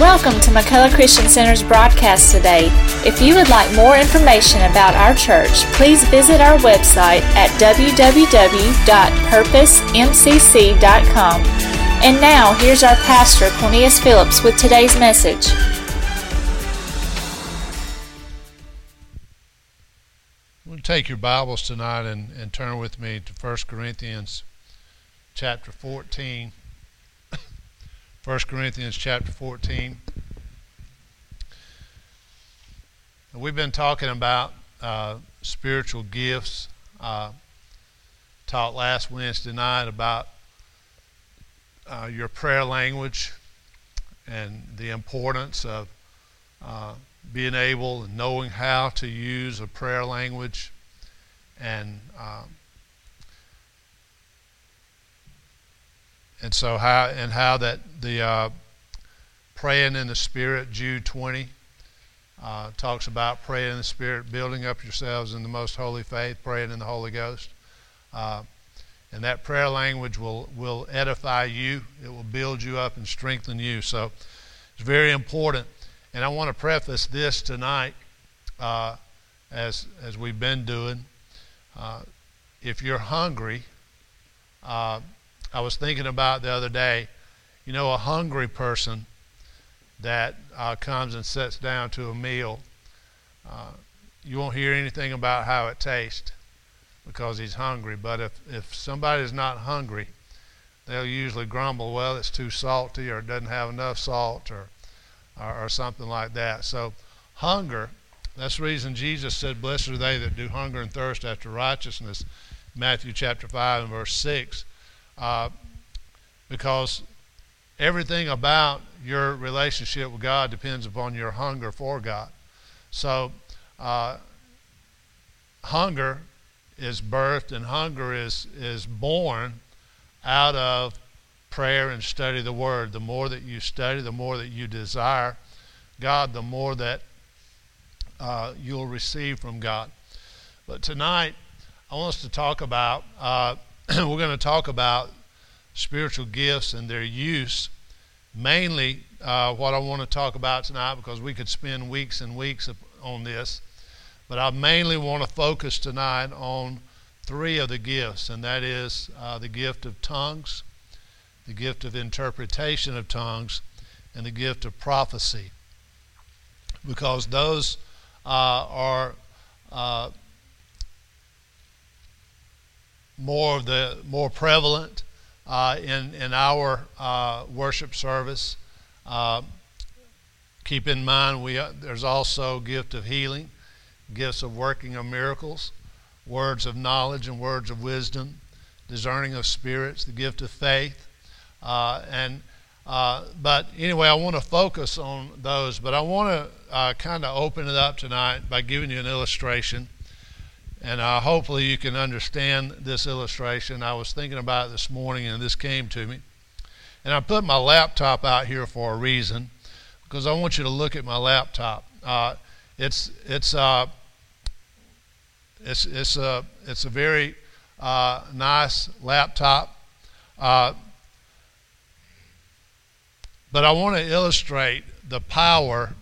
Welcome to McCullough Christian Center's broadcast today. If you would like more information about our church, please visit our website at www.purposemcc.com. And now, here's our pastor, Cornelius Phillips, with today's message. We'll take your Bibles tonight and, and turn with me to 1 Corinthians chapter 14. 1 Corinthians chapter 14. We've been talking about uh, spiritual gifts. Uh, taught last Wednesday night about uh, your prayer language and the importance of uh, being able and knowing how to use a prayer language and um, and so how and how that the uh, praying in the spirit jude 20 uh, talks about praying in the spirit building up yourselves in the most holy faith praying in the holy ghost. Uh, and that prayer language will will edify you. It will build you up and strengthen you. So it's very important. And i want to preface this tonight uh, as as we've been doing. Uh, if you're hungry uh, I was thinking about the other day, you know, a hungry person that uh, comes and sits down to a meal, uh, you won't hear anything about how it tastes because he's hungry. But if, if somebody's not hungry, they'll usually grumble, well, it's too salty or it doesn't have enough salt or, or, or something like that. So, hunger, that's the reason Jesus said, Blessed are they that do hunger and thirst after righteousness, Matthew chapter 5 and verse 6 uh, because everything about your relationship with God depends upon your hunger for God. So, uh, hunger is birthed and hunger is, is born out of prayer and study the Word. The more that you study, the more that you desire God, the more that uh, you'll receive from God. But tonight, I want us to talk about uh, we're going to talk about spiritual gifts and their use. Mainly, uh, what I want to talk about tonight, because we could spend weeks and weeks on this, but I mainly want to focus tonight on three of the gifts, and that is uh, the gift of tongues, the gift of interpretation of tongues, and the gift of prophecy. Because those uh, are uh, more of the more prevalent uh, in in our uh, worship service. Uh, keep in mind we uh, there's also gift of healing, gifts of working of miracles, words of knowledge and words of wisdom, discerning of spirits, the gift of faith, uh, and uh, but anyway, I want to focus on those. But I want to kind of open it up tonight by giving you an illustration and uh, hopefully you can understand this illustration. I was thinking about it this morning and this came to me. And I put my laptop out here for a reason because I want you to look at my laptop. Uh, it's, it's, uh, it's, it's, a, it's a very uh, nice laptop. Uh, but I want to illustrate the power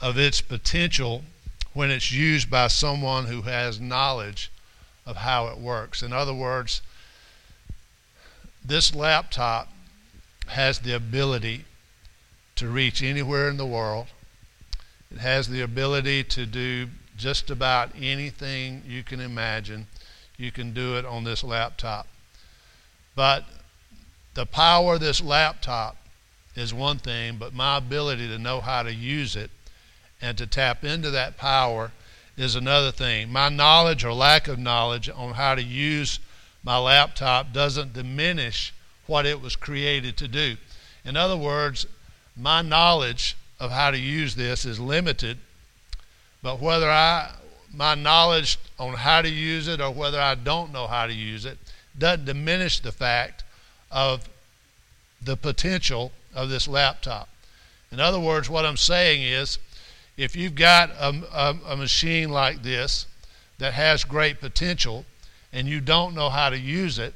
of its potential when it's used by someone who has knowledge of how it works. In other words, this laptop has the ability to reach anywhere in the world. It has the ability to do just about anything you can imagine. You can do it on this laptop. But the power of this laptop is one thing, but my ability to know how to use it and to tap into that power is another thing. My knowledge or lack of knowledge on how to use my laptop doesn't diminish what it was created to do. In other words, my knowledge of how to use this is limited, but whether I my knowledge on how to use it or whether I don't know how to use it doesn't diminish the fact of the potential of this laptop. In other words, what I'm saying is if you've got a, a, a machine like this that has great potential and you don't know how to use it,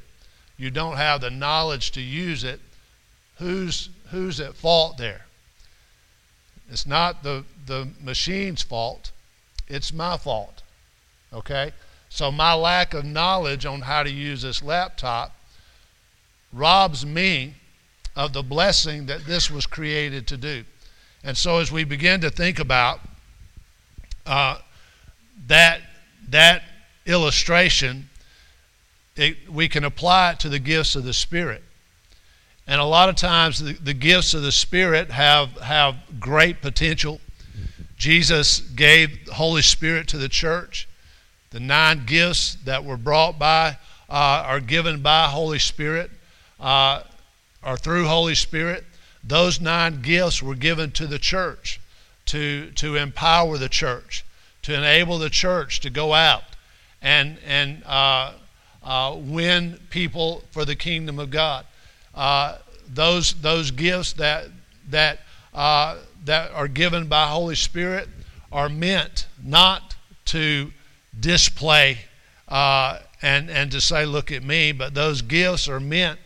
you don't have the knowledge to use it, who's, who's at fault there? It's not the, the machine's fault, it's my fault. Okay? So my lack of knowledge on how to use this laptop robs me of the blessing that this was created to do. And so as we begin to think about uh, that, that illustration, it, we can apply it to the gifts of the Spirit. And a lot of times the, the gifts of the Spirit have, have great potential. Jesus gave the Holy Spirit to the church. The nine gifts that were brought by uh, are given by Holy Spirit uh, or through Holy Spirit. Those nine gifts were given to the church to, to empower the church, to enable the church to go out and, and uh, uh, win people for the kingdom of God. Uh, those, those gifts that, that, uh, that are given by Holy Spirit are meant not to display uh, and, and to say, look at me, but those gifts are meant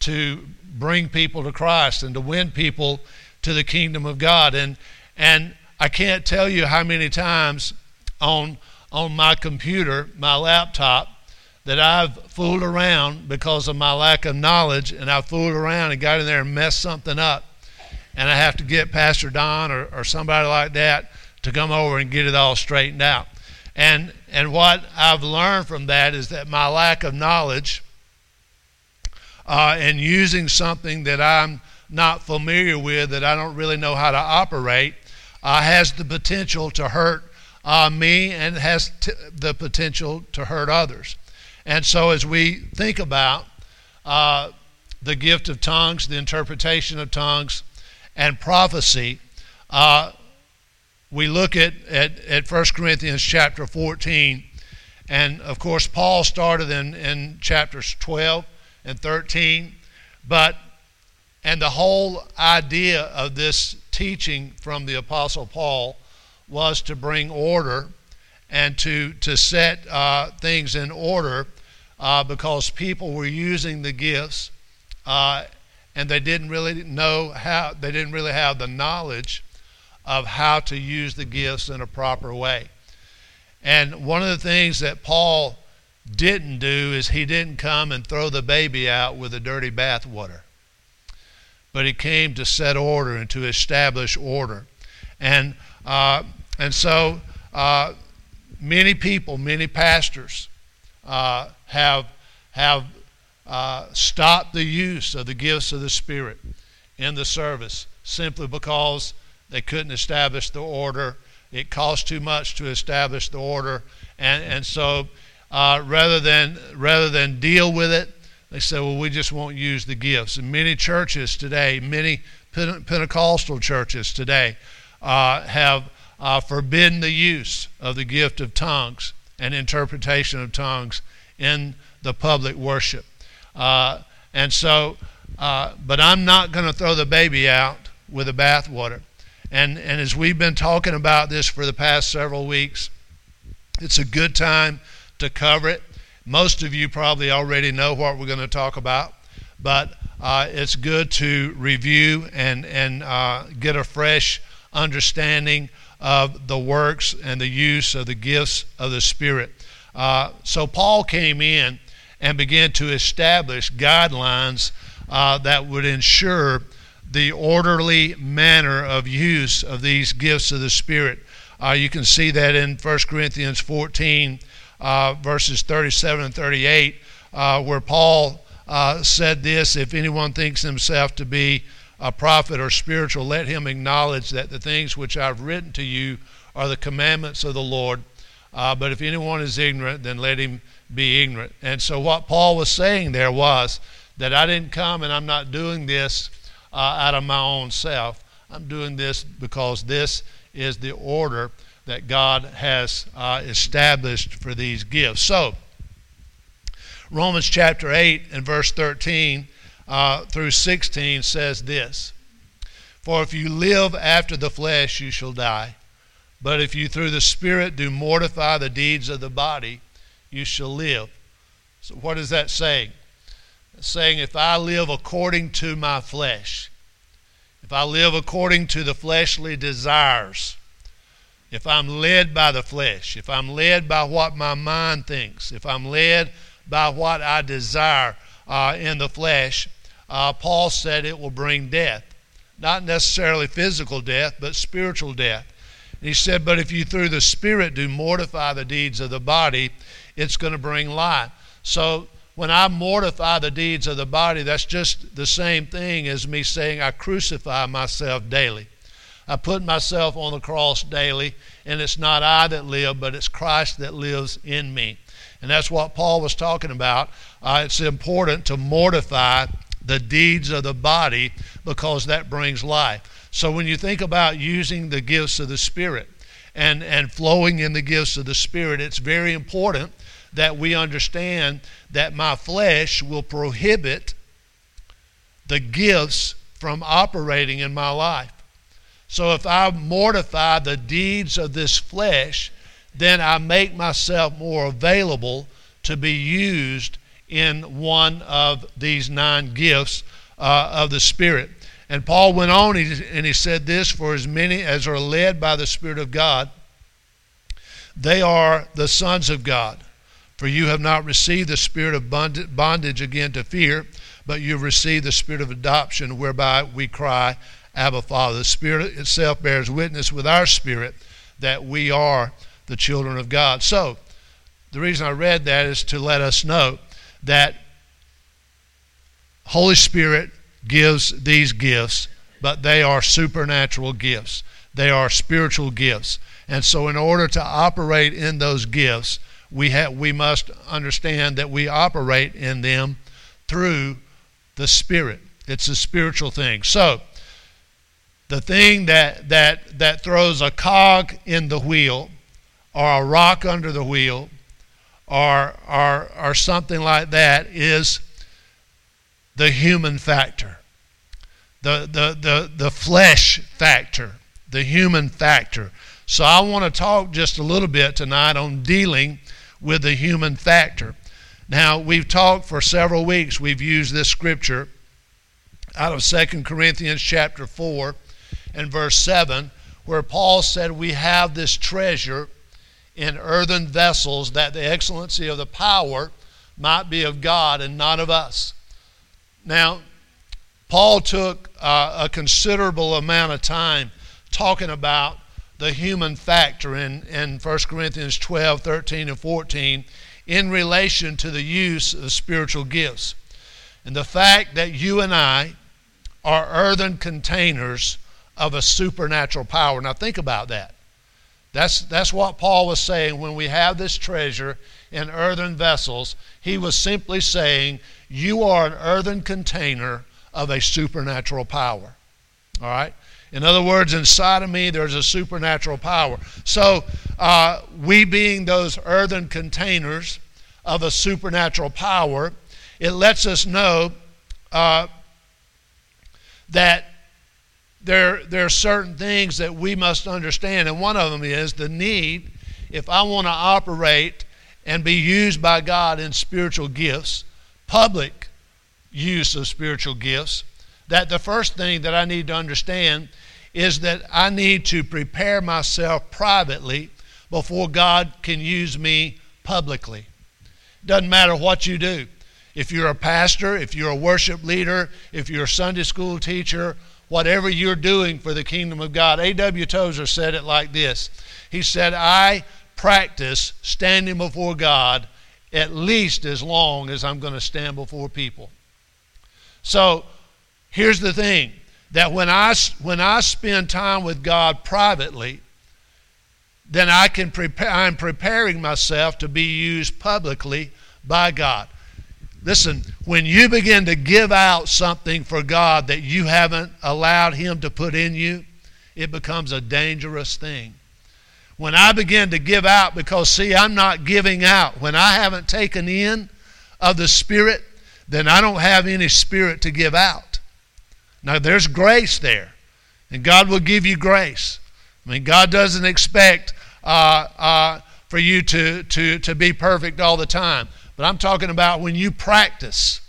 to bring people to Christ and to win people to the kingdom of God. And, and I can't tell you how many times on, on my computer, my laptop, that I've fooled around because of my lack of knowledge, and I fooled around and got in there and messed something up. And I have to get Pastor Don or, or somebody like that to come over and get it all straightened out. And, and what I've learned from that is that my lack of knowledge uh, and using something that I'm not familiar with, that I don't really know how to operate, uh, has the potential to hurt uh, me and has t- the potential to hurt others. And so, as we think about uh, the gift of tongues, the interpretation of tongues, and prophecy, uh, we look at, at, at 1 Corinthians chapter 14. And of course, Paul started in, in chapters 12 and 13. But, and the whole idea of this teaching from the Apostle Paul was to bring order and to, to set uh, things in order uh, because people were using the gifts uh, and they didn't really know how, they didn't really have the knowledge of how to use the gifts in a proper way. And one of the things that Paul didn't do is he didn't come and throw the baby out with the dirty bathwater. But he came to set order and to establish order. And, uh, and so uh, many people, many pastors uh, have, have uh, stopped the use of the gifts of the Spirit in the service simply because they couldn't establish the order. It cost too much to establish the order. And, and so uh, rather, than, rather than deal with it, they said, well, we just won't use the gifts. And many churches today, many Pentecostal churches today, uh, have uh, forbidden the use of the gift of tongues and interpretation of tongues in the public worship. Uh, and so, uh, but I'm not going to throw the baby out with the bathwater. And, and as we've been talking about this for the past several weeks, it's a good time to cover it. Most of you probably already know what we're going to talk about, but uh, it's good to review and, and uh, get a fresh understanding of the works and the use of the gifts of the Spirit. Uh, so Paul came in and began to establish guidelines uh, that would ensure the orderly manner of use of these gifts of the Spirit. Uh, you can see that in 1 Corinthians 14 uh, verses 37 and 38, uh, where Paul uh, said this If anyone thinks himself to be a prophet or spiritual, let him acknowledge that the things which I've written to you are the commandments of the Lord. Uh, but if anyone is ignorant, then let him be ignorant. And so, what Paul was saying there was that I didn't come and I'm not doing this uh, out of my own self. I'm doing this because this is the order that God has uh, established for these gifts. So, Romans chapter 8 and verse 13 uh, through 16 says this For if you live after the flesh, you shall die. But if you through the Spirit do mortify the deeds of the body, you shall live. So, what is that saying? It's saying, if I live according to my flesh, if I live according to the fleshly desires, if I'm led by the flesh, if I'm led by what my mind thinks, if I'm led by what I desire uh, in the flesh, uh, Paul said it will bring death. Not necessarily physical death, but spiritual death. And he said, But if you through the Spirit do mortify the deeds of the body, it's going to bring life. So when I mortify the deeds of the body, that's just the same thing as me saying I crucify myself daily. I put myself on the cross daily, and it's not I that live, but it's Christ that lives in me. And that's what Paul was talking about. Uh, it's important to mortify the deeds of the body because that brings life. So when you think about using the gifts of the Spirit and, and flowing in the gifts of the Spirit, it's very important that we understand that my flesh will prohibit the gifts from operating in my life. So if I mortify the deeds of this flesh, then I make myself more available to be used in one of these nine gifts uh, of the Spirit. And Paul went on and he said this For as many as are led by the Spirit of God, they are the sons of God. For you have not received the spirit of bondage again to fear, but you have received the spirit of adoption, whereby we cry, Abba, Father. The Spirit itself bears witness with our spirit that we are the children of God. So, the reason I read that is to let us know that Holy Spirit gives these gifts, but they are supernatural gifts. They are spiritual gifts. And so, in order to operate in those gifts, we, have, we must understand that we operate in them through the Spirit. It's a spiritual thing. So, the thing that, that, that throws a cog in the wheel, or a rock under the wheel, or, or, or something like that, is the human factor, the, the, the, the flesh factor, the human factor. So, I want to talk just a little bit tonight on dealing with the human factor. Now, we've talked for several weeks, we've used this scripture out of 2 Corinthians chapter 4 and verse 7, where Paul said, We have this treasure in earthen vessels, that the excellency of the power might be of God and not of us. Now, Paul took uh, a considerable amount of time talking about the human factor in, in 1 Corinthians 12, 13, and 14 in relation to the use of spiritual gifts. And the fact that you and I are earthen containers of a supernatural power. Now, think about that. That's, that's what Paul was saying when we have this treasure in earthen vessels. He was simply saying, You are an earthen container of a supernatural power. All right? In other words, inside of me, there's a supernatural power. So, uh, we being those earthen containers of a supernatural power, it lets us know uh, that there, there are certain things that we must understand. And one of them is the need, if I want to operate and be used by God in spiritual gifts, public use of spiritual gifts, that the first thing that I need to understand is that I need to prepare myself privately before God can use me publicly. Doesn't matter what you do. If you're a pastor, if you're a worship leader, if you're a Sunday school teacher, whatever you're doing for the kingdom of God. A.W. Tozer said it like this He said, I practice standing before God at least as long as I'm going to stand before people. So, Here's the thing that when I, when I spend time with God privately, then I can prepare, I'm preparing myself to be used publicly by God. Listen, when you begin to give out something for God that you haven't allowed Him to put in you, it becomes a dangerous thing. When I begin to give out, because see, I'm not giving out. When I haven't taken in of the Spirit, then I don't have any Spirit to give out. Now, there's grace there, and God will give you grace. I mean, God doesn't expect uh, uh, for you to, to, to be perfect all the time. But I'm talking about when you practice,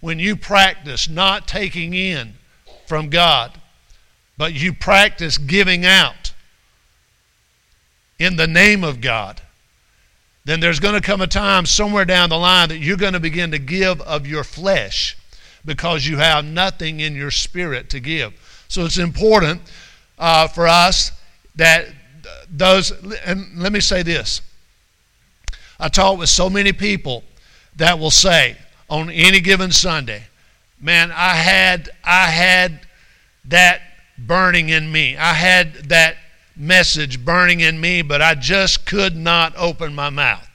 when you practice not taking in from God. but you practice giving out in the name of God, then there's going to come a time somewhere down the line that you're going to begin to give of your flesh because you have nothing in your spirit to give. So it's important uh, for us that those, and let me say this. I talk with so many people that will say on any given Sunday, man, I had, I had that burning in me. I had that message burning in me, but I just could not open my mouth.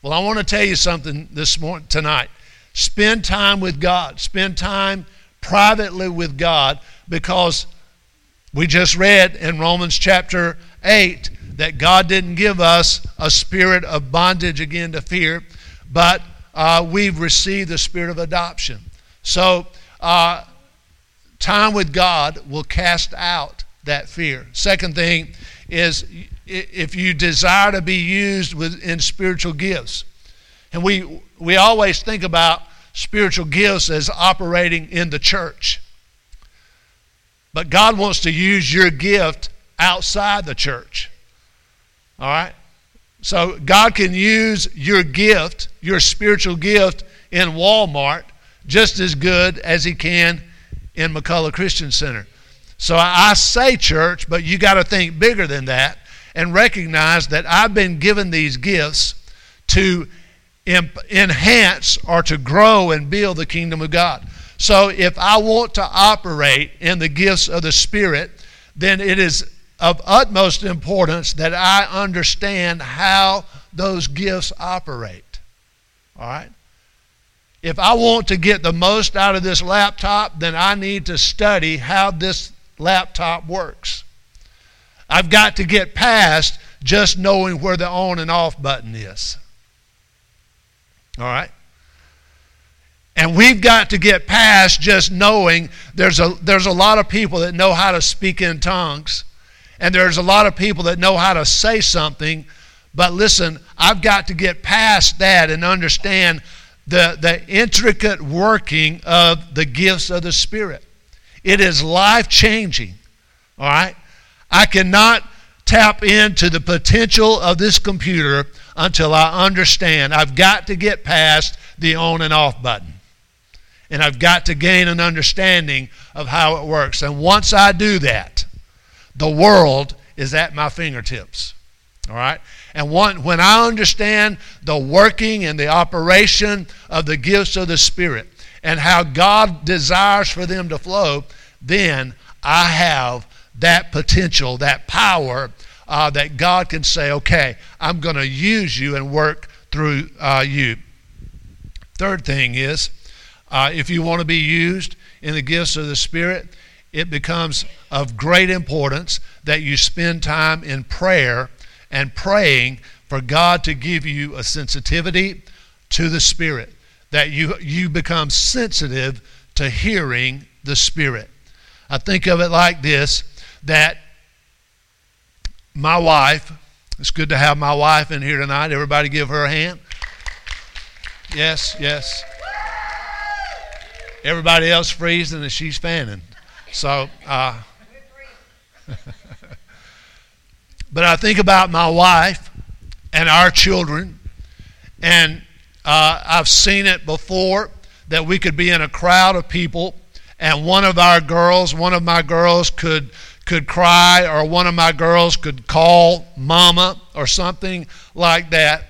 Well, I want to tell you something this morning tonight. Spend time with God. Spend time privately with God because we just read in Romans chapter 8 that God didn't give us a spirit of bondage again to fear, but uh, we've received the spirit of adoption. So, uh, time with God will cast out that fear. Second thing is if you desire to be used in spiritual gifts, and we, we always think about spiritual gifts as operating in the church. But God wants to use your gift outside the church. All right? So God can use your gift, your spiritual gift, in Walmart just as good as He can in McCullough Christian Center. So I say church, but you got to think bigger than that and recognize that I've been given these gifts to enhance or to grow and build the kingdom of God. So if I want to operate in the gifts of the Spirit, then it is of utmost importance that I understand how those gifts operate. All right? If I want to get the most out of this laptop, then I need to study how this laptop works. I've got to get past just knowing where the on and off button is. All right? And we've got to get past just knowing there's a, there's a lot of people that know how to speak in tongues, and there's a lot of people that know how to say something. But listen, I've got to get past that and understand the, the intricate working of the gifts of the Spirit. It is life changing. All right? I cannot tap into the potential of this computer until I understand. I've got to get past the on and off button. And I've got to gain an understanding of how it works. And once I do that, the world is at my fingertips. All right? And one, when I understand the working and the operation of the gifts of the Spirit and how God desires for them to flow, then I have that potential, that power uh, that God can say, okay, I'm going to use you and work through uh, you. Third thing is, uh, if you want to be used in the gifts of the Spirit, it becomes of great importance that you spend time in prayer and praying for God to give you a sensitivity to the Spirit, that you, you become sensitive to hearing the Spirit. I think of it like this that my wife, it's good to have my wife in here tonight. Everybody give her a hand. Yes, yes. Everybody else freezing and she's fanning. So, uh, but I think about my wife and our children, and uh, I've seen it before that we could be in a crowd of people, and one of our girls, one of my girls, could could cry, or one of my girls could call mama or something like that.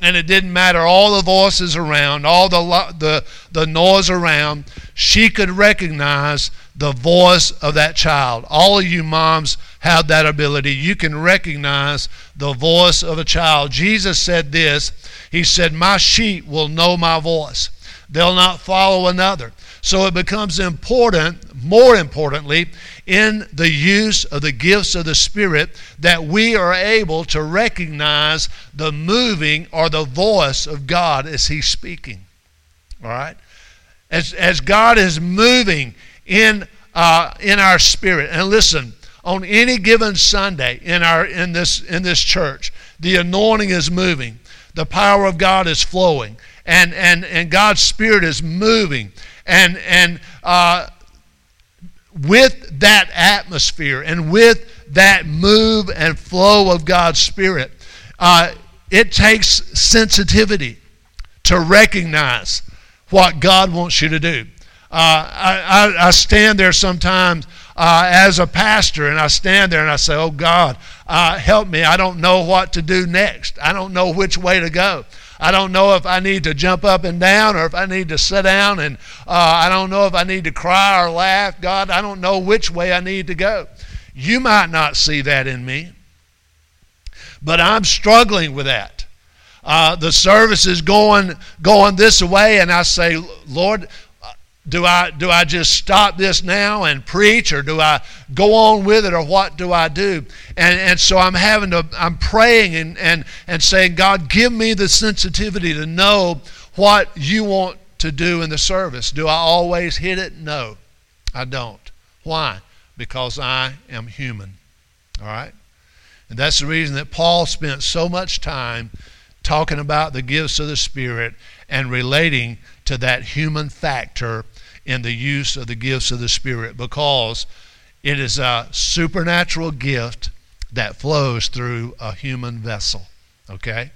And it didn't matter all the voices around, all the, the, the noise around, she could recognize the voice of that child. All of you moms have that ability. You can recognize the voice of a child. Jesus said this He said, My sheep will know my voice, they'll not follow another. So it becomes important, more importantly, in the use of the gifts of the Spirit that we are able to recognize the moving or the voice of God as He's speaking. All right? As, as God is moving in, uh, in our spirit. And listen, on any given Sunday in, our, in, this, in this church, the anointing is moving, the power of God is flowing, and, and, and God's Spirit is moving. And, and uh, with that atmosphere and with that move and flow of God's Spirit, uh, it takes sensitivity to recognize what God wants you to do. Uh, I, I, I, stand there sometimes uh, as a pastor and I stand there and I say, Oh God, uh, help me. I don't know what to do next. I don't know which way to go. I don't know if I need to jump up and down or if I need to sit down, and uh, I don't know if I need to cry or laugh. God, I don't know which way I need to go. You might not see that in me, but I'm struggling with that. Uh, the service is going going this way, and I say, Lord, do I do I just stop this now and preach or do I go on with it or what do I do? And and so I'm having to I'm praying and and, and saying, God, give me the sensitivity to know what you want to do in the service. Do I always hit it? No, I don't. Why? Because I am human. All right? And that's the reason that Paul spent so much time talking about the gifts of the Spirit and relating to that human factor in the use of the gifts of the Spirit because it is a supernatural gift that flows through a human vessel. Okay?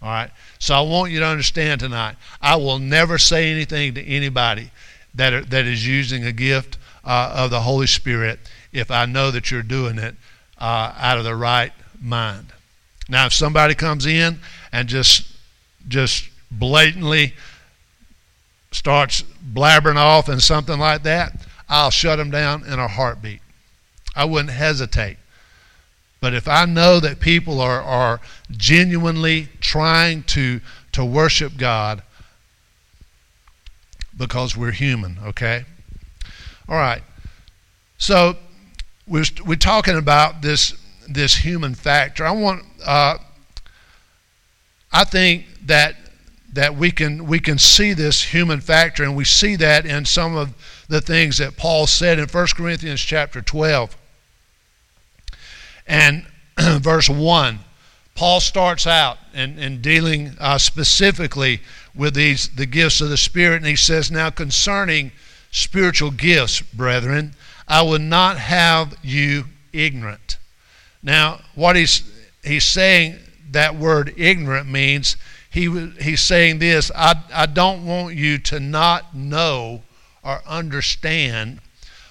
All right? So I want you to understand tonight I will never say anything to anybody that, are, that is using a gift uh, of the Holy Spirit if I know that you're doing it uh, out of the right mind. Now, if somebody comes in and just just blatantly starts blabbering off and something like that, I'll shut them down in a heartbeat. I wouldn't hesitate. But if I know that people are, are genuinely trying to, to worship God, because we're human, okay? All right. So we're, we're talking about this, this human factor. I want, uh, I think that that we can we can see this human factor and we see that in some of the things that Paul said in 1 Corinthians chapter 12 and verse 1 Paul starts out in, in dealing uh, specifically with these the gifts of the Spirit and he says now concerning spiritual gifts brethren I would not have you ignorant. Now what he's he's saying that word ignorant means he, he's saying this I, I don't want you to not know or understand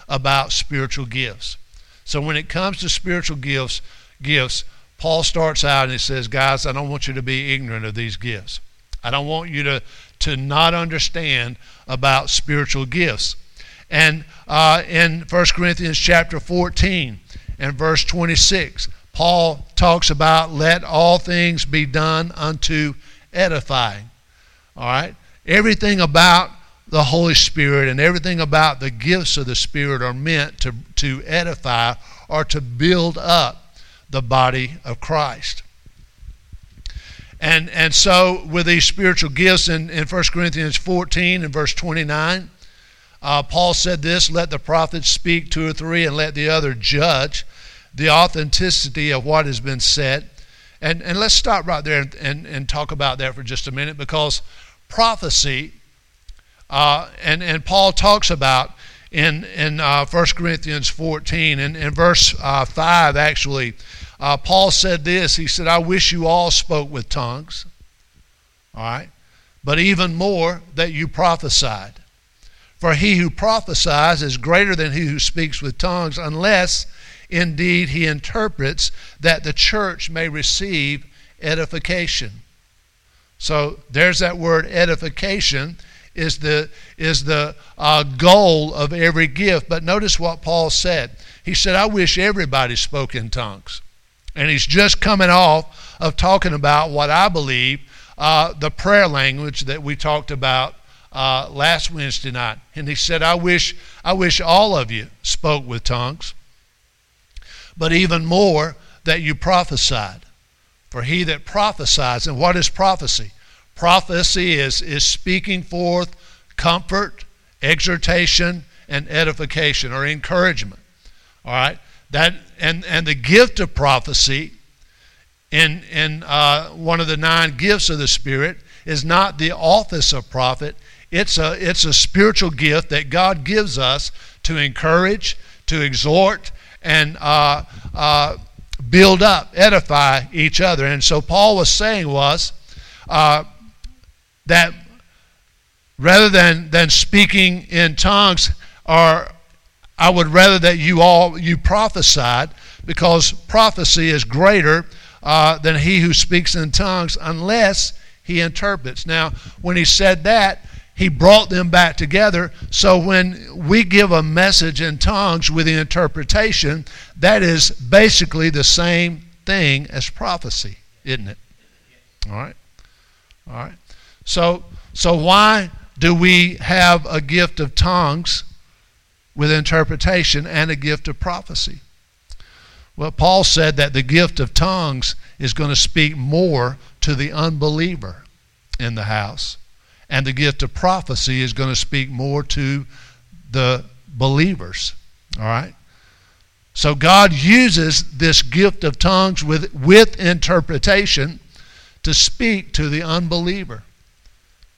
about spiritual gifts. So when it comes to spiritual gifts, gifts, Paul starts out and he says, guys, I don't want you to be ignorant of these gifts. I don't want you to, to not understand about spiritual gifts. And uh, in 1 Corinthians chapter 14 and verse 26, Paul talks about let all things be done unto edifying. All right? Everything about the Holy Spirit and everything about the gifts of the Spirit are meant to, to edify or to build up the body of Christ. And, and so, with these spiritual gifts in, in 1 Corinthians 14 and verse 29, uh, Paul said this Let the prophets speak two or three, and let the other judge the authenticity of what has been said. And, and let's stop right there and, and, and talk about that for just a minute because prophecy, uh, and, and Paul talks about in, in uh, 1 Corinthians 14, and in verse uh, 5 actually, uh, Paul said this. He said, I wish you all spoke with tongues, all right, but even more that you prophesied. For he who prophesies is greater than he who speaks with tongues, unless Indeed, he interprets that the church may receive edification. So there's that word edification is the is the uh, goal of every gift. But notice what Paul said. He said, "I wish everybody spoke in tongues," and he's just coming off of talking about what I believe uh, the prayer language that we talked about uh, last Wednesday night. And he said, "I wish I wish all of you spoke with tongues." But even more that you prophesied. For he that prophesies, and what is prophecy? Prophecy is, is speaking forth comfort, exhortation, and edification or encouragement. All right? That and, and the gift of prophecy in, in uh, one of the nine gifts of the Spirit is not the office of prophet. It's a, it's a spiritual gift that God gives us to encourage, to exhort, and uh, uh, build up, edify each other. And so Paul was saying was uh, that rather than, than speaking in tongues, or I would rather that you all you prophesied because prophecy is greater uh, than he who speaks in tongues unless he interprets. Now, when he said that, he brought them back together. So when we give a message in tongues with the interpretation, that is basically the same thing as prophecy, isn't it? All right. All right. So so why do we have a gift of tongues with interpretation and a gift of prophecy? Well, Paul said that the gift of tongues is going to speak more to the unbeliever in the house and the gift of prophecy is going to speak more to the believers. All right? So God uses this gift of tongues with, with interpretation to speak to the unbeliever.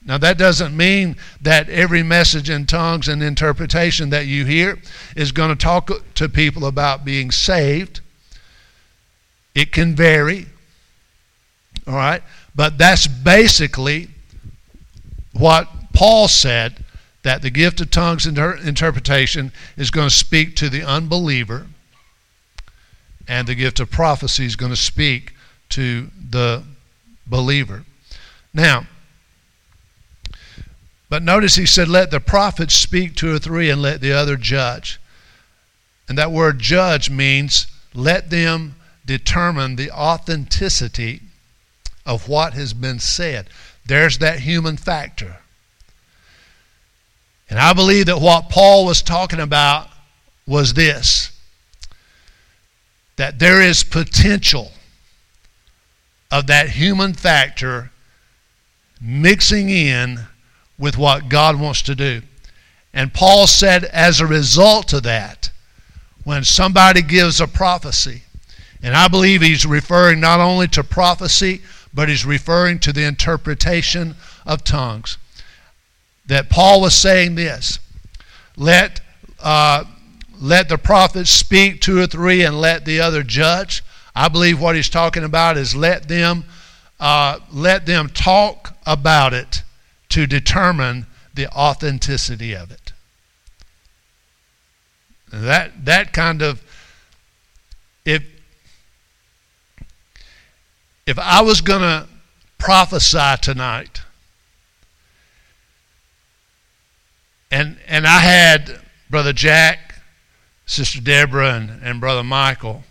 Now, that doesn't mean that every message in tongues and interpretation that you hear is going to talk to people about being saved. It can vary, all right? But that's basically what Paul said that the gift of tongues inter- interpretation is going to speak to the unbeliever, and the gift of prophecy is going to speak to the believer. Now, but notice he said, Let the prophet speak two or three, and let the other judge. And that word judge means let them determine the authenticity of what has been said. There's that human factor. And I believe that what Paul was talking about was this that there is potential of that human factor mixing in with what God wants to do. And Paul said, as a result of that, when somebody gives a prophecy, and I believe he's referring not only to prophecy, but he's referring to the interpretation of tongues. That Paul was saying this let, uh, let the prophets speak two or three and let the other judge. I believe what he's talking about is let them, uh, let them talk about it to determine the authenticity of it. That, that kind of, if, if I was going to prophesy tonight, and and I had Brother Jack, Sister Deborah, and, and Brother Michael,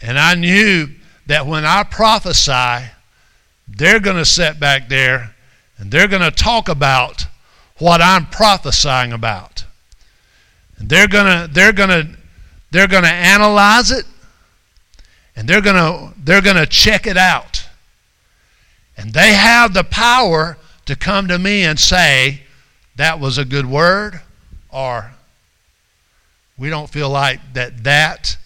and I knew that when I prophesy, they're going to sit back there and they're going to talk about what I'm prophesying about. And they're going to they're going to they're going to analyze it and they're going to they're going to check it out. And they have the power to come to me and say that was a good word or we don't feel like that that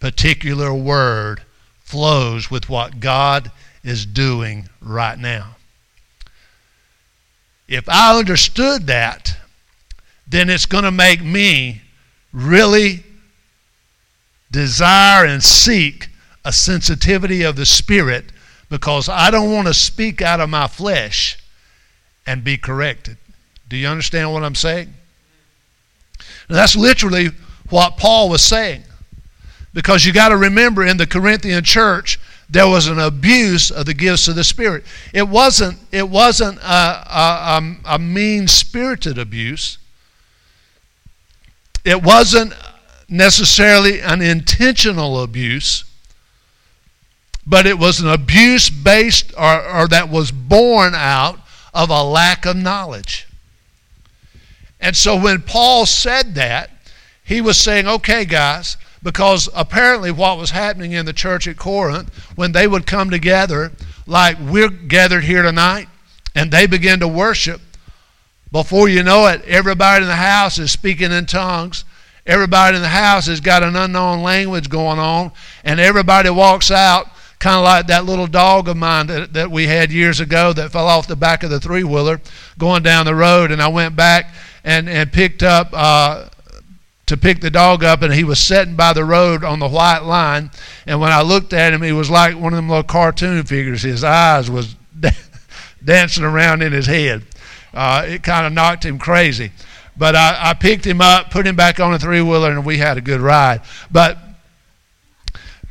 particular word flows with what God is doing right now. If I understood that, then it's going to make me really desire and seek a sensitivity of the Spirit because I don't want to speak out of my flesh and be corrected. Do you understand what I'm saying? Now, that's literally what Paul was saying. Because you got to remember in the Corinthian church, there was an abuse of the gifts of the Spirit. It wasn't, it wasn't a, a, um, a mean spirited abuse, it wasn't necessarily an intentional abuse but it was an abuse based or, or that was born out of a lack of knowledge. And so when Paul said that, he was saying, okay, guys, because apparently what was happening in the church at Corinth, when they would come together, like we're gathered here tonight, and they begin to worship, before you know it, everybody in the house is speaking in tongues. Everybody in the house has got an unknown language going on, and everybody walks out kind of like that little dog of mine that, that we had years ago that fell off the back of the three wheeler going down the road. And I went back and, and picked up uh, to pick the dog up, and he was sitting by the road on the white line. And when I looked at him, he was like one of them little cartoon figures. His eyes was dancing around in his head. Uh, it kind of knocked him crazy. But I, I picked him up, put him back on a three wheeler, and we had a good ride. But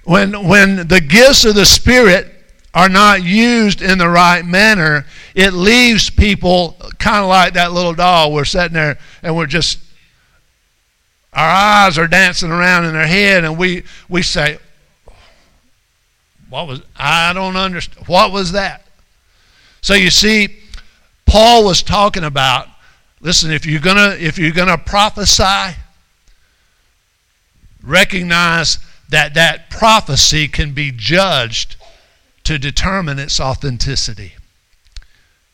when when the gifts of the Spirit are not used in the right manner, it leaves people kind of like that little doll. We're sitting there and we're just our eyes are dancing around in their head, and we we say, "What was? I don't understand. What was that?" So you see, Paul was talking about. Listen, if you're gonna if you're gonna prophesy, recognize that that prophecy can be judged to determine its authenticity.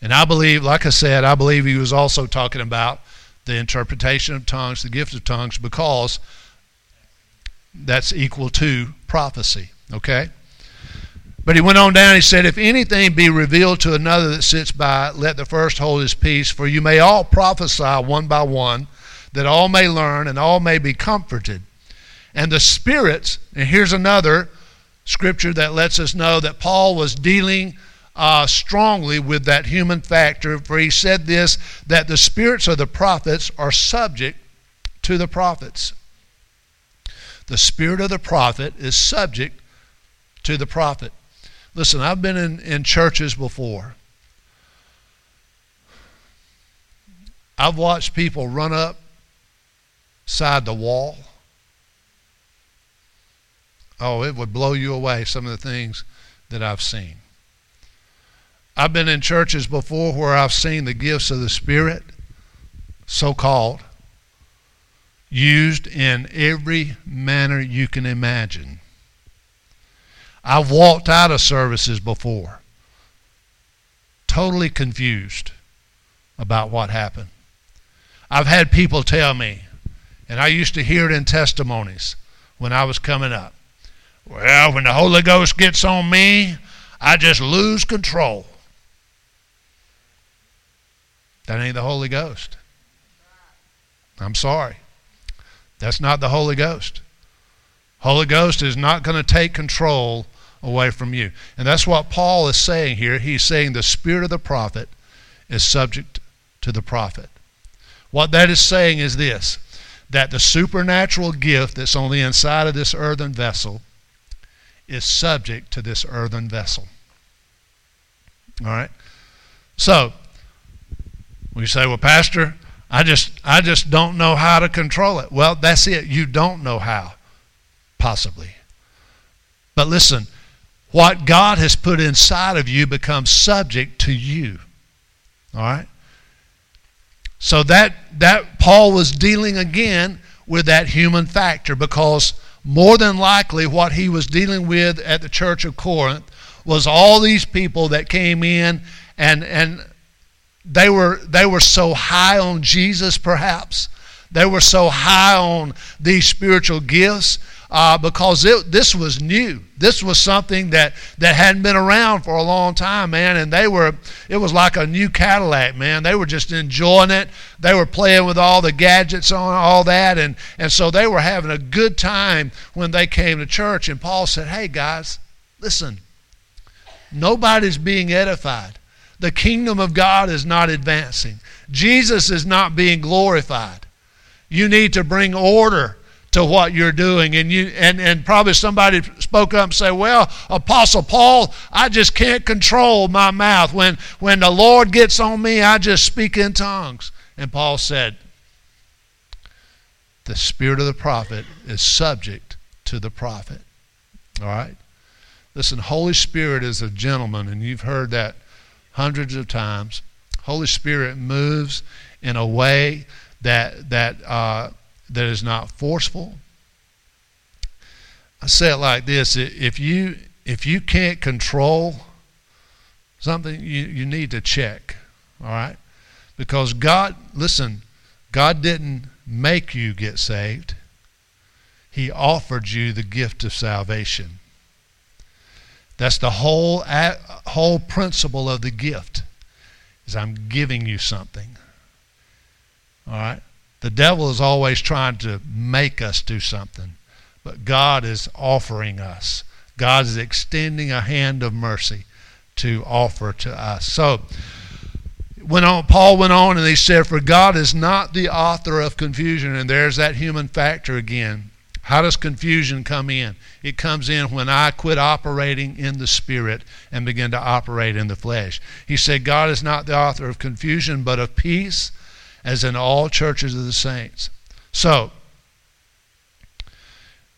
And I believe, like I said, I believe he was also talking about the interpretation of tongues, the gift of tongues, because that's equal to prophecy. Okay? But he went on down, he said, If anything be revealed to another that sits by, let the first hold his peace, for you may all prophesy one by one, that all may learn and all may be comforted. And the spirits, and here's another scripture that lets us know that Paul was dealing uh, strongly with that human factor, for he said this that the spirits of the prophets are subject to the prophets. The spirit of the prophet is subject to the prophet. Listen, I've been in, in churches before. I've watched people run up side the wall Oh, it would blow you away, some of the things that I've seen. I've been in churches before where I've seen the gifts of the Spirit, so called, used in every manner you can imagine. I've walked out of services before, totally confused about what happened. I've had people tell me, and I used to hear it in testimonies when I was coming up. Well, when the Holy Ghost gets on me, I just lose control. That ain't the Holy Ghost. I'm sorry. That's not the Holy Ghost. Holy Ghost is not going to take control away from you. And that's what Paul is saying here. He's saying the spirit of the prophet is subject to the prophet. What that is saying is this that the supernatural gift that's on the inside of this earthen vessel is subject to this earthen vessel. All right? So, we say, well, Pastor, I just, I just don't know how to control it. Well, that's it. You don't know how, possibly. But listen, what God has put inside of you becomes subject to you. All right? So that that Paul was dealing again with that human factor because more than likely what he was dealing with at the church of Corinth was all these people that came in and and they were they were so high on Jesus perhaps. They were so high on these spiritual gifts uh, because it, this was new. This was something that, that hadn't been around for a long time, man. And they were, it was like a new Cadillac, man. They were just enjoying it. They were playing with all the gadgets on all that. And, and so they were having a good time when they came to church. And Paul said, hey, guys, listen, nobody's being edified. The kingdom of God is not advancing. Jesus is not being glorified. You need to bring order to what you're doing. And you and, and probably somebody spoke up and say, Well, Apostle Paul, I just can't control my mouth. When when the Lord gets on me, I just speak in tongues. And Paul said, The spirit of the prophet is subject to the prophet. All right? Listen, Holy Spirit is a gentleman, and you've heard that hundreds of times. Holy Spirit moves in a way that that uh, that is not forceful. I say it like this if you if you can't control something you, you need to check all right because god listen god didn't make you get saved he offered you the gift of salvation that's the whole whole principle of the gift is i'm giving you something All right? The devil is always trying to make us do something, but God is offering us. God is extending a hand of mercy to offer to us. So, went on, Paul went on and he said, For God is not the author of confusion. And there's that human factor again. How does confusion come in? It comes in when I quit operating in the spirit and begin to operate in the flesh. He said, God is not the author of confusion, but of peace, as in all churches of the saints. So,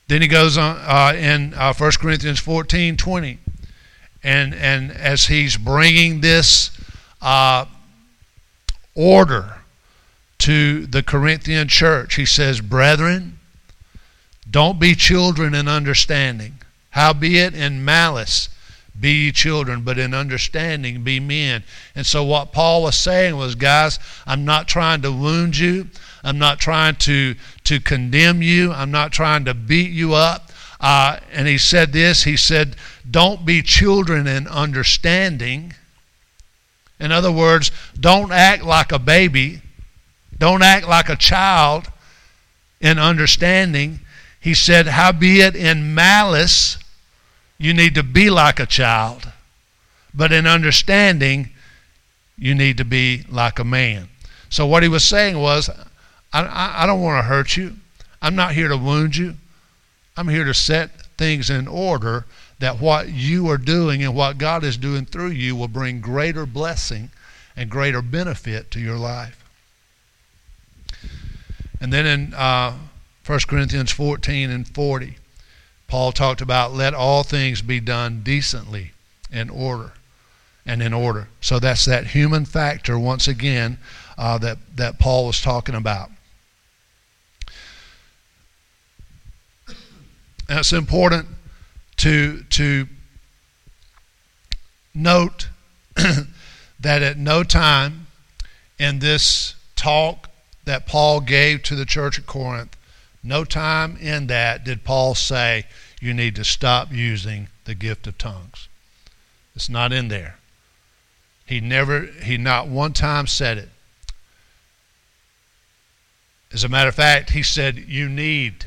then he goes on uh, in uh, 1 Corinthians 14 20. And, and as he's bringing this uh, order to the Corinthian church, he says, Brethren, don't be children in understanding. Howbeit in malice be children, but in understanding be men. And so what Paul was saying was, guys, I'm not trying to wound you. I'm not trying to, to condemn you. I'm not trying to beat you up. Uh, and he said this he said, Don't be children in understanding. In other words, don't act like a baby. Don't act like a child in understanding. He said, Howbeit in malice, you need to be like a child, but in understanding, you need to be like a man. So, what he was saying was, I, I, I don't want to hurt you. I'm not here to wound you. I'm here to set things in order that what you are doing and what God is doing through you will bring greater blessing and greater benefit to your life. And then in uh, 1 Corinthians 14 and 40. Paul talked about let all things be done decently in order and in order. So that's that human factor once again uh, that that Paul was talking about. And it's important to to note that at no time in this talk that Paul gave to the church at Corinth no time in that did Paul say you need to stop using the gift of tongues. It's not in there. He never, he not one time said it. As a matter of fact, he said, You need,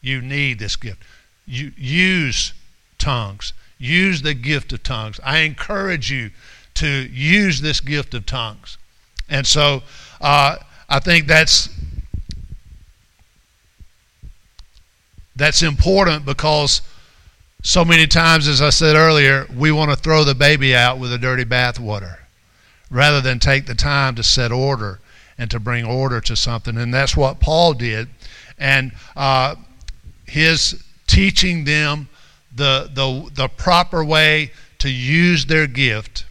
you need this gift. You use tongues. Use the gift of tongues. I encourage you to use this gift of tongues. And so uh, I think that's That's important because so many times, as I said earlier, we want to throw the baby out with the dirty bathwater rather than take the time to set order and to bring order to something. And that's what Paul did. And uh, his teaching them the, the, the proper way to use their gift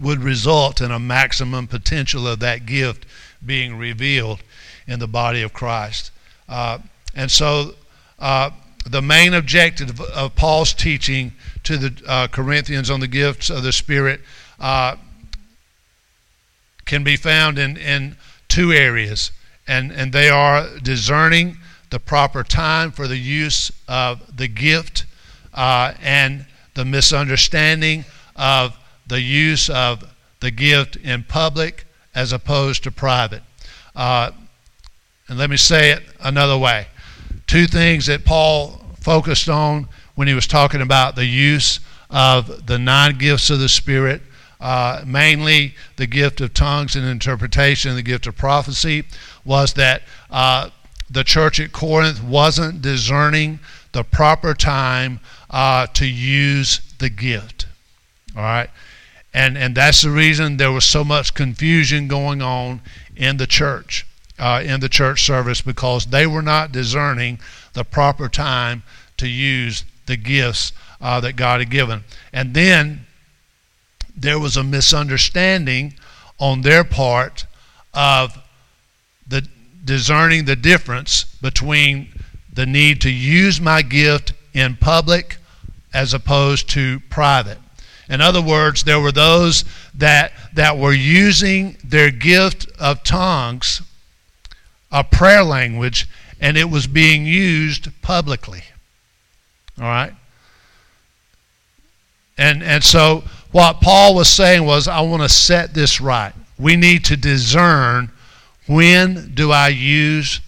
would result in a maximum potential of that gift being revealed in the body of Christ. Uh, and so uh, the main objective of Paul's teaching to the uh, Corinthians on the gifts of the Spirit uh, can be found in, in two areas, and, and they are discerning the proper time for the use of the gift uh, and the misunderstanding of the use of the gift in public as opposed to private. Uh, and let me say it another way two things that Paul focused on when he was talking about the use of the nine gifts of the Spirit, uh, mainly the gift of tongues and interpretation, the gift of prophecy, was that uh, the church at Corinth wasn't discerning the proper time uh, to use the gift. All right? And, and that's the reason there was so much confusion going on in the church uh, in the church service because they were not discerning the proper time to use the gifts uh, that God had given. And then there was a misunderstanding on their part of the discerning the difference between the need to use my gift in public as opposed to private. In other words, there were those that, that were using their gift of tongues a prayer language and it was being used publicly. All right? And, and so what Paul was saying was, I want to set this right. We need to discern when do I use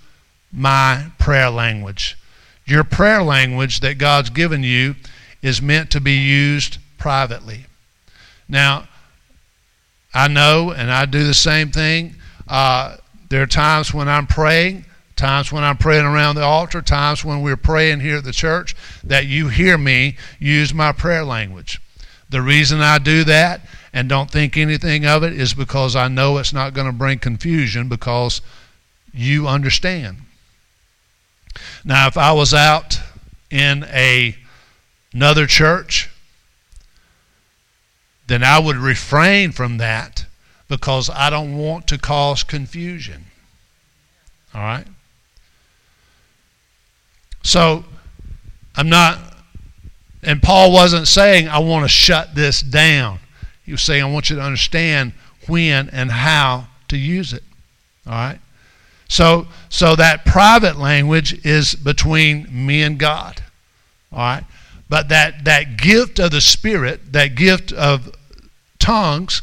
my prayer language? Your prayer language that God's given you is meant to be used privately. Now, I know, and I do the same thing. Uh, there are times when I'm praying, times when I'm praying around the altar, times when we're praying here at the church, that you hear me use my prayer language. The reason I do that and don't think anything of it is because I know it's not going to bring confusion because you understand. Now, if I was out in a, another church, then I would refrain from that because I don't want to cause confusion. All right? So, I'm not, and Paul wasn't saying, I want to shut this down. He was saying, I want you to understand when and how to use it. All right? So, so that private language is between me and God. All right? But that, that gift of the Spirit, that gift of tongues,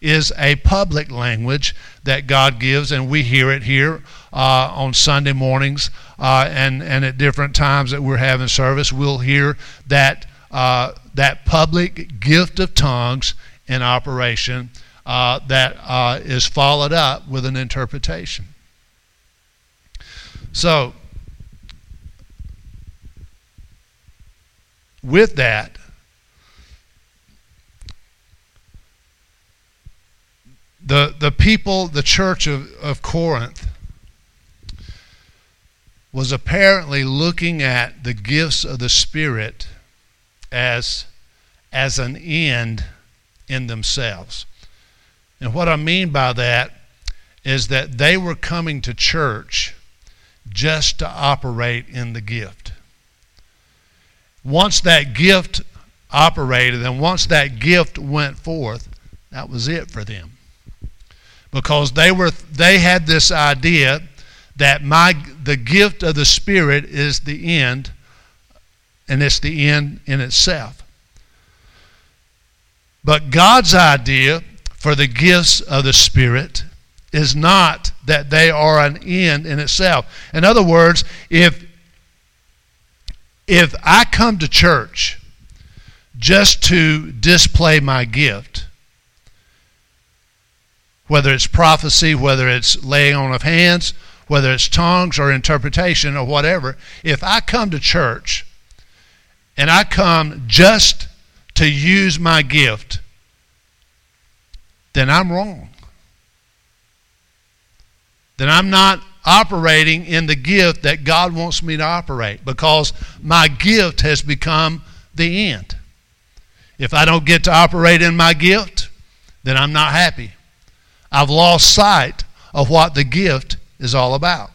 is a public language that God gives, and we hear it here uh, on Sunday mornings uh, and, and at different times that we're having service. We'll hear that, uh, that public gift of tongues in operation uh, that uh, is followed up with an interpretation. So, with that, the, the people, the church of, of Corinth, was apparently looking at the gifts of the Spirit as, as an end in themselves. And what I mean by that is that they were coming to church just to operate in the gift. Once that gift operated and once that gift went forth, that was it for them. Because they were they had this idea that my the gift of the spirit is the end and it's the end in itself. But God's idea for the gifts of the Spirit is not that they are an end in itself. In other words, if if I come to church just to display my gift, whether it's prophecy, whether it's laying on of hands, whether it's tongues or interpretation or whatever, if I come to church and I come just to use my gift, then I'm wrong. Then I'm not operating in the gift that God wants me to operate because my gift has become the end. If I don't get to operate in my gift, then I'm not happy. I've lost sight of what the gift is all about.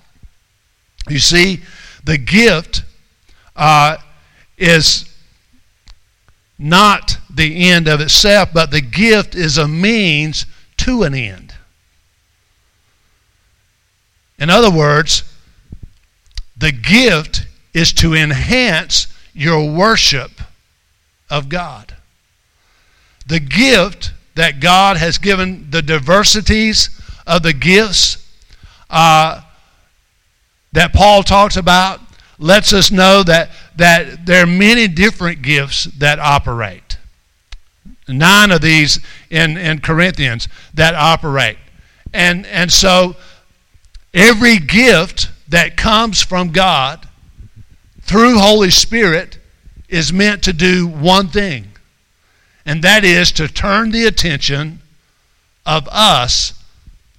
You see, the gift uh, is not the end of itself, but the gift is a means to an end. In other words, the gift is to enhance your worship of God. The gift that God has given, the diversities of the gifts uh, that Paul talks about, lets us know that, that there are many different gifts that operate. Nine of these in, in Corinthians that operate. And, and so every gift that comes from God through Holy Spirit is meant to do one thing, and that is to turn the attention of us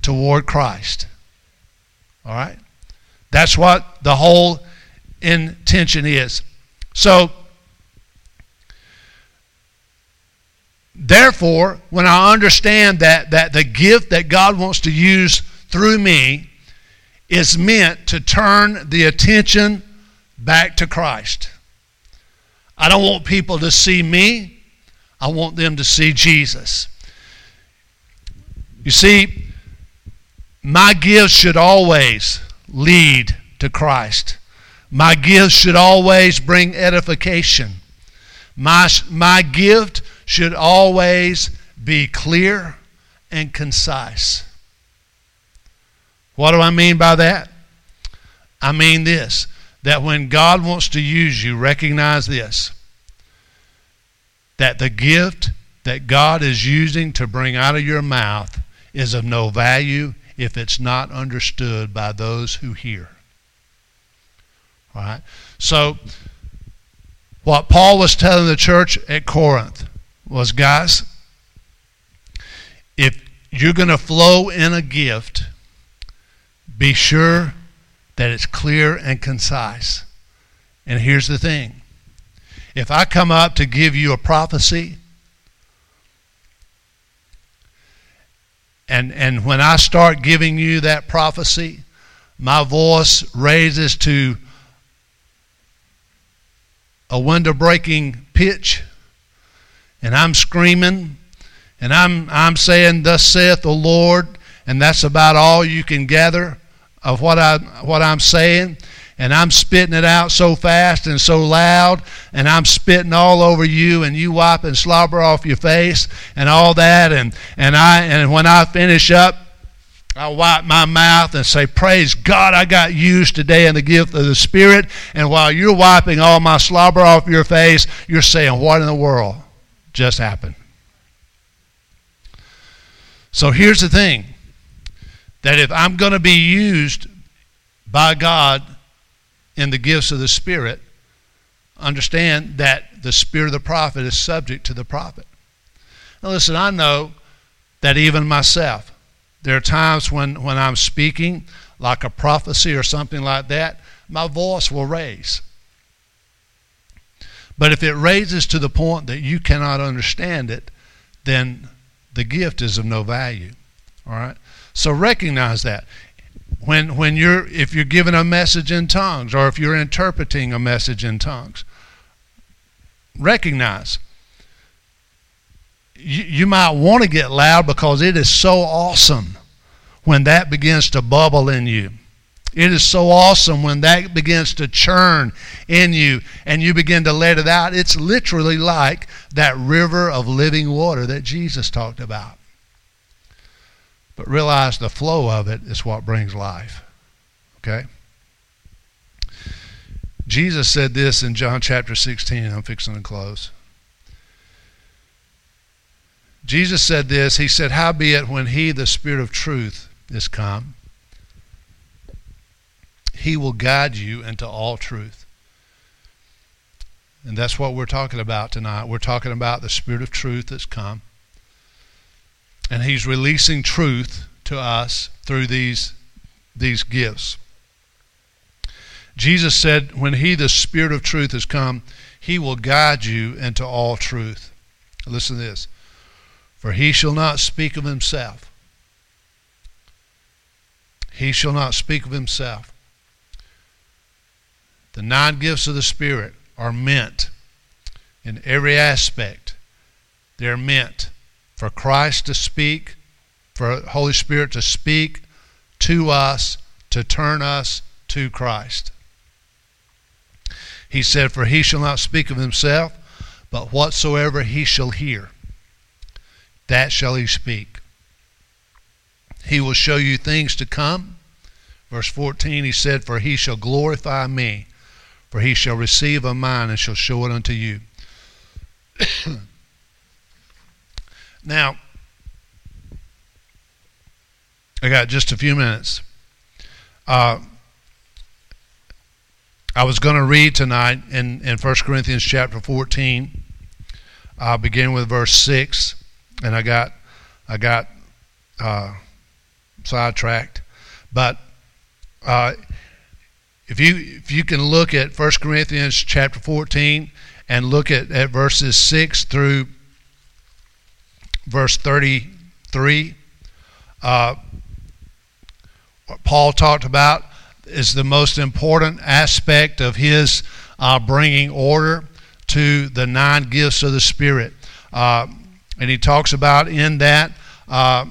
toward Christ. All right? That's what the whole intention is. So, therefore, when I understand that, that the gift that God wants to use through me is meant to turn the attention back to Christ. I don't want people to see me, I want them to see Jesus. You see, my gifts should always lead to Christ. My gift should always bring edification. My, my gift should always be clear and concise. What do I mean by that? I mean this that when God wants to use you, recognize this that the gift that God is using to bring out of your mouth is of no value if it's not understood by those who hear. All right? So, what Paul was telling the church at Corinth was guys, if you're going to flow in a gift, be sure that it's clear and concise. And here's the thing if I come up to give you a prophecy, and, and when I start giving you that prophecy, my voice raises to a window breaking pitch, and I'm screaming, and I'm, I'm saying, Thus saith the Lord, and that's about all you can gather of what, I, what I'm saying. And I'm spitting it out so fast and so loud, and I'm spitting all over you, and you wipe and slobber off your face and all that. And, and, I, and when I finish up, I wipe my mouth and say, Praise God, I got used today in the gift of the Spirit. And while you're wiping all my slobber off your face, you're saying, What in the world just happened? So here's the thing that if I'm going to be used by God in the gifts of the Spirit, understand that the spirit of the prophet is subject to the prophet. Now, listen, I know that even myself, there are times when, when I'm speaking, like a prophecy or something like that, my voice will raise. But if it raises to the point that you cannot understand it, then the gift is of no value. All right? So recognize that. When, when you're, if you're giving a message in tongues or if you're interpreting a message in tongues, recognize you, you might want to get loud because it is so awesome when that begins to bubble in you. It is so awesome when that begins to churn in you and you begin to let it out. It's literally like that river of living water that Jesus talked about. But realize the flow of it is what brings life. Okay? Jesus said this in John chapter 16. I'm fixing to close. Jesus said this. He said, Howbeit, when he, the Spirit of truth, is come, he will guide you into all truth. And that's what we're talking about tonight. We're talking about the Spirit of truth that's come. And he's releasing truth to us through these, these gifts. Jesus said, When he, the Spirit of truth, has come, he will guide you into all truth. Listen to this. For he shall not speak of himself. He shall not speak of himself. The nine gifts of the Spirit are meant in every aspect. They're meant for Christ to speak, for Holy Spirit to speak to us, to turn us to Christ. He said, For he shall not speak of himself, but whatsoever he shall hear, that shall he speak. He will show you things to come. Verse 14, he said, For he shall glorify me, for he shall receive of mine and shall show it unto you. Now, I got just a few minutes. Uh, I was going to read tonight in, in 1 Corinthians chapter 14. I'll begin with verse 6, and I got, I got uh, sidetracked. But uh, if, you, if you can look at 1 Corinthians chapter 14 and look at, at verses 6 through verse 33. Uh, what Paul talked about is the most important aspect of his uh, bringing order to the nine gifts of the Spirit. Uh, and he talks about in that, uh,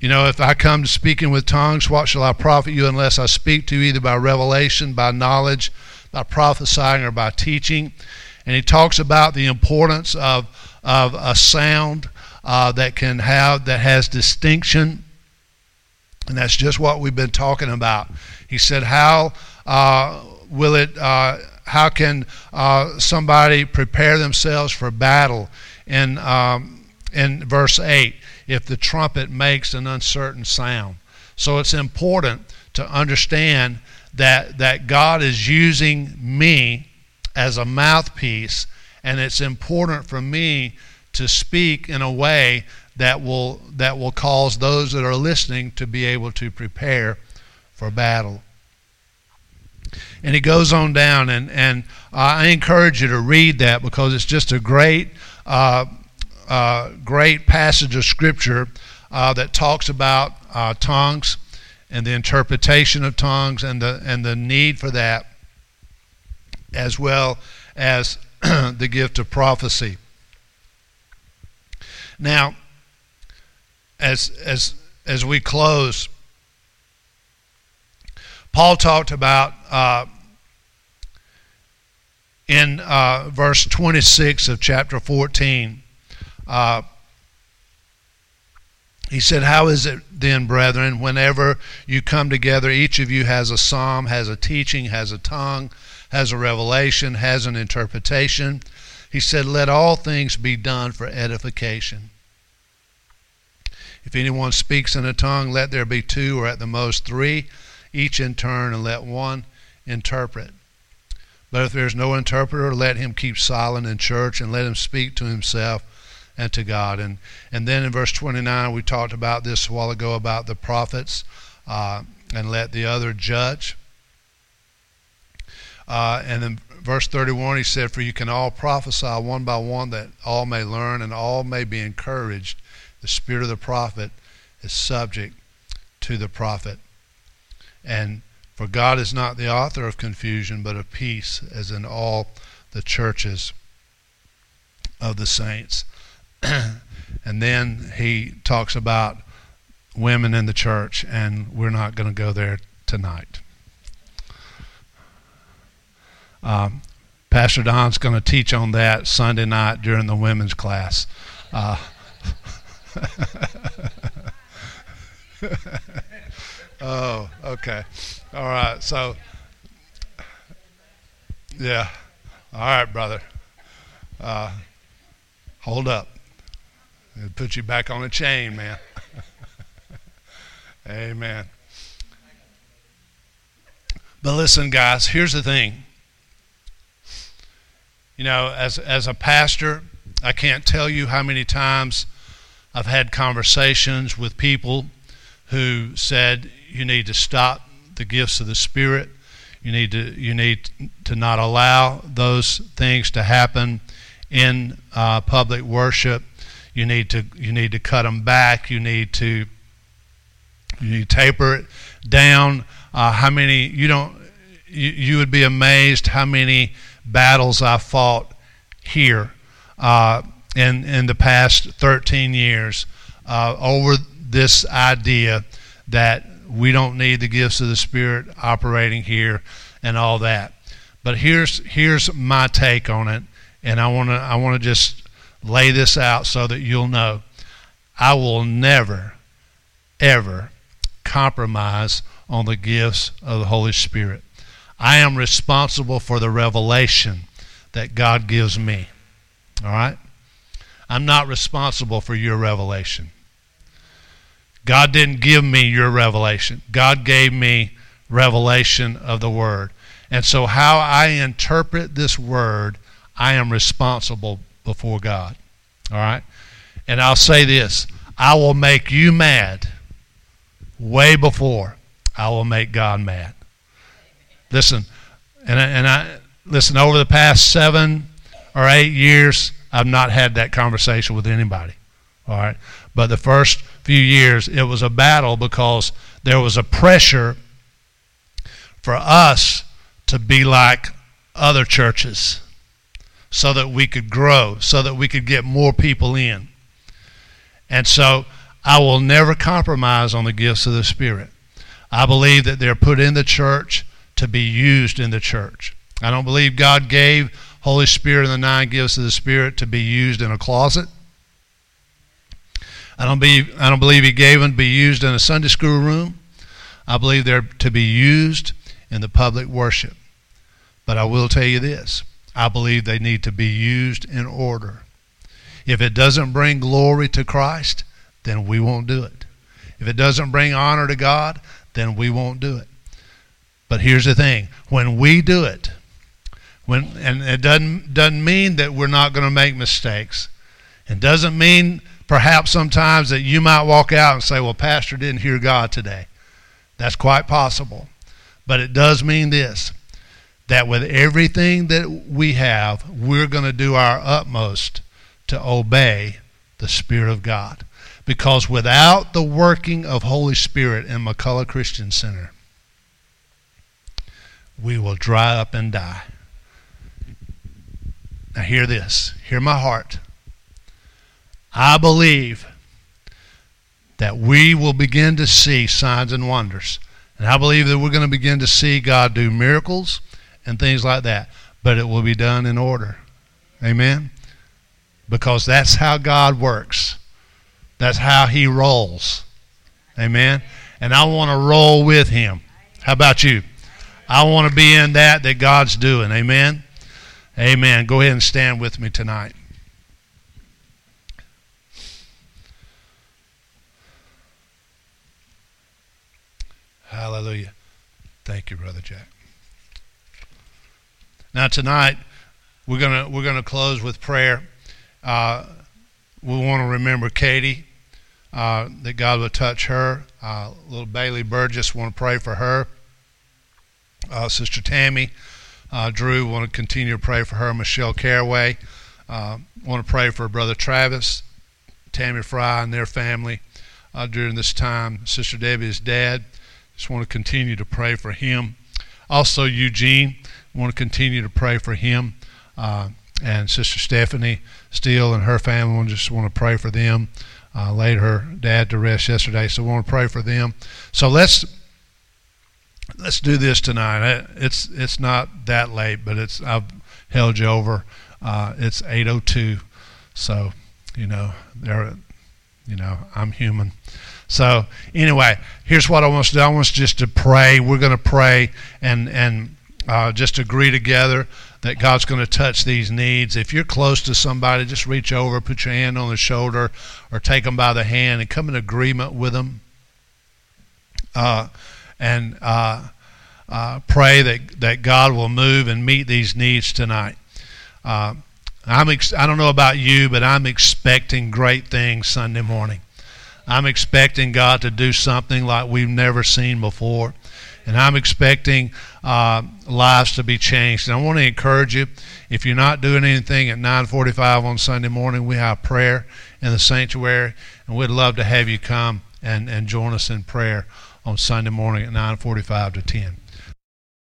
you know, if I come to speaking with tongues, what shall I profit you unless I speak to you either by revelation, by knowledge, by prophesying, or by teaching? And he talks about the importance of, of a sound uh, that can have that has distinction And that's just what we've been talking about. He said, How uh, will it, uh, how can uh, somebody prepare themselves for battle? In, um, in verse 8, if the trumpet makes an uncertain sound. So it's important to understand that, that God is using me as a mouthpiece, and it's important for me to speak in a way that will, that will cause those that are listening to be able to prepare for battle. And he goes on down, and, and I encourage you to read that because it's just a great, uh, uh, great passage of Scripture uh, that talks about uh, tongues and the interpretation of tongues and the, and the need for that, as well as the gift of prophecy. Now, as, as, as we close, Paul talked about uh, in uh, verse 26 of chapter 14. Uh, he said, How is it then, brethren, whenever you come together, each of you has a psalm, has a teaching, has a tongue, has a revelation, has an interpretation? He said, Let all things be done for edification. If anyone speaks in a tongue, let there be two or at the most three each in turn, and let one interpret. But if there is no interpreter, let him keep silent in church and let him speak to himself and to God. And, and then in verse 29, we talked about this a while ago about the prophets uh, and let the other judge. Uh, and then verse 31, he said, For you can all prophesy one by one that all may learn and all may be encouraged. The spirit of the prophet is subject to the prophet. And for God is not the author of confusion, but of peace, as in all the churches of the saints. and then he talks about women in the church, and we're not going to go there tonight. Um, Pastor Don's going to teach on that Sunday night during the women's class. Uh, Oh, okay. All right. So, yeah. All right, brother. Uh, hold up. It'll put you back on a chain, man. Amen. But listen, guys, here's the thing. You know, as, as a pastor, I can't tell you how many times I've had conversations with people who said, you need to stop the gifts of the Spirit. You need to you need to not allow those things to happen in uh, public worship. You need to you need to cut them back. You need to you need to taper it down. Uh, how many you don't you, you would be amazed how many battles I fought here uh, in in the past 13 years uh, over this idea that we don't need the gifts of the Spirit operating here and all that. But here's here's my take on it, and I want to I want to just lay this out so that you'll know. I will never, ever compromise on the gifts of the Holy Spirit. I am responsible for the revelation that God gives me. All right? I'm not responsible for your revelation. God didn't give me your revelation. God gave me revelation of the Word. And so, how I interpret this Word, I am responsible before God. All right? And I'll say this I will make you mad way before I will make God mad. Listen, and I, and I listen over the past seven or eight years, I've not had that conversation with anybody. All right, but the first few years, it was a battle because there was a pressure for us to be like other churches so that we could grow, so that we could get more people in. And so I will never compromise on the gifts of the Spirit. I believe that they're put in the church to be used in the church. I don't believe God gave Holy Spirit and the nine gifts of the Spirit to be used in a closet. I don't believe I don't believe he gave them to be used in a Sunday school room. I believe they're to be used in the public worship. But I will tell you this I believe they need to be used in order. If it doesn't bring glory to Christ, then we won't do it. If it doesn't bring honor to God, then we won't do it. But here's the thing when we do it, when, and it doesn't, doesn't mean that we're not going to make mistakes. It doesn't mean perhaps sometimes that you might walk out and say, well, Pastor didn't hear God today. That's quite possible. But it does mean this that with everything that we have, we're going to do our utmost to obey the Spirit of God. Because without the working of Holy Spirit in McCullough Christian Center, we will dry up and die. Now, hear this. Hear my heart. I believe that we will begin to see signs and wonders. And I believe that we're going to begin to see God do miracles and things like that. But it will be done in order. Amen? Because that's how God works, that's how He rolls. Amen? And I want to roll with Him. How about you? I want to be in that that God's doing. Amen? Amen. Go ahead and stand with me tonight. Hallelujah. Thank you, Brother Jack. Now tonight we're gonna we're gonna close with prayer. Uh, we want to remember Katie, uh, that God will touch her. Uh, little Bailey Burgess, want to pray for her. Uh, Sister Tammy, uh, Drew, want to continue to pray for her. Michelle Caraway, uh, want to pray for Brother Travis, Tammy Fry, and their family during this time. Sister Debbie's dad, just want to continue to pray for him. Also, Eugene, want to continue to pray for him. Uh, and Sister Stephanie Steele and her family, just want to pray for them. Uh, laid her dad to rest yesterday, so we want to pray for them. So let's let's do this tonight. It's it's not that late, but it's I've held you over. Uh, it's 8:02, so you know there, you know I'm human. So anyway, here's what I want to do. I want us just to pray. We're going to pray and and uh, just agree together that God's going to touch these needs. If you're close to somebody, just reach over, put your hand on their shoulder, or take them by the hand and come in agreement with them. Uh, and uh, uh, pray that, that God will move and meet these needs tonight. Uh, I'm ex- I don't know about you, but I'm expecting great things Sunday morning. I'm expecting God to do something like we've never seen before. And I'm expecting uh, lives to be changed. And I want to encourage you, if you're not doing anything at 9:45 on Sunday morning, we have prayer in the sanctuary, and we'd love to have you come and, and join us in prayer on Sunday morning at 9:45 to 10.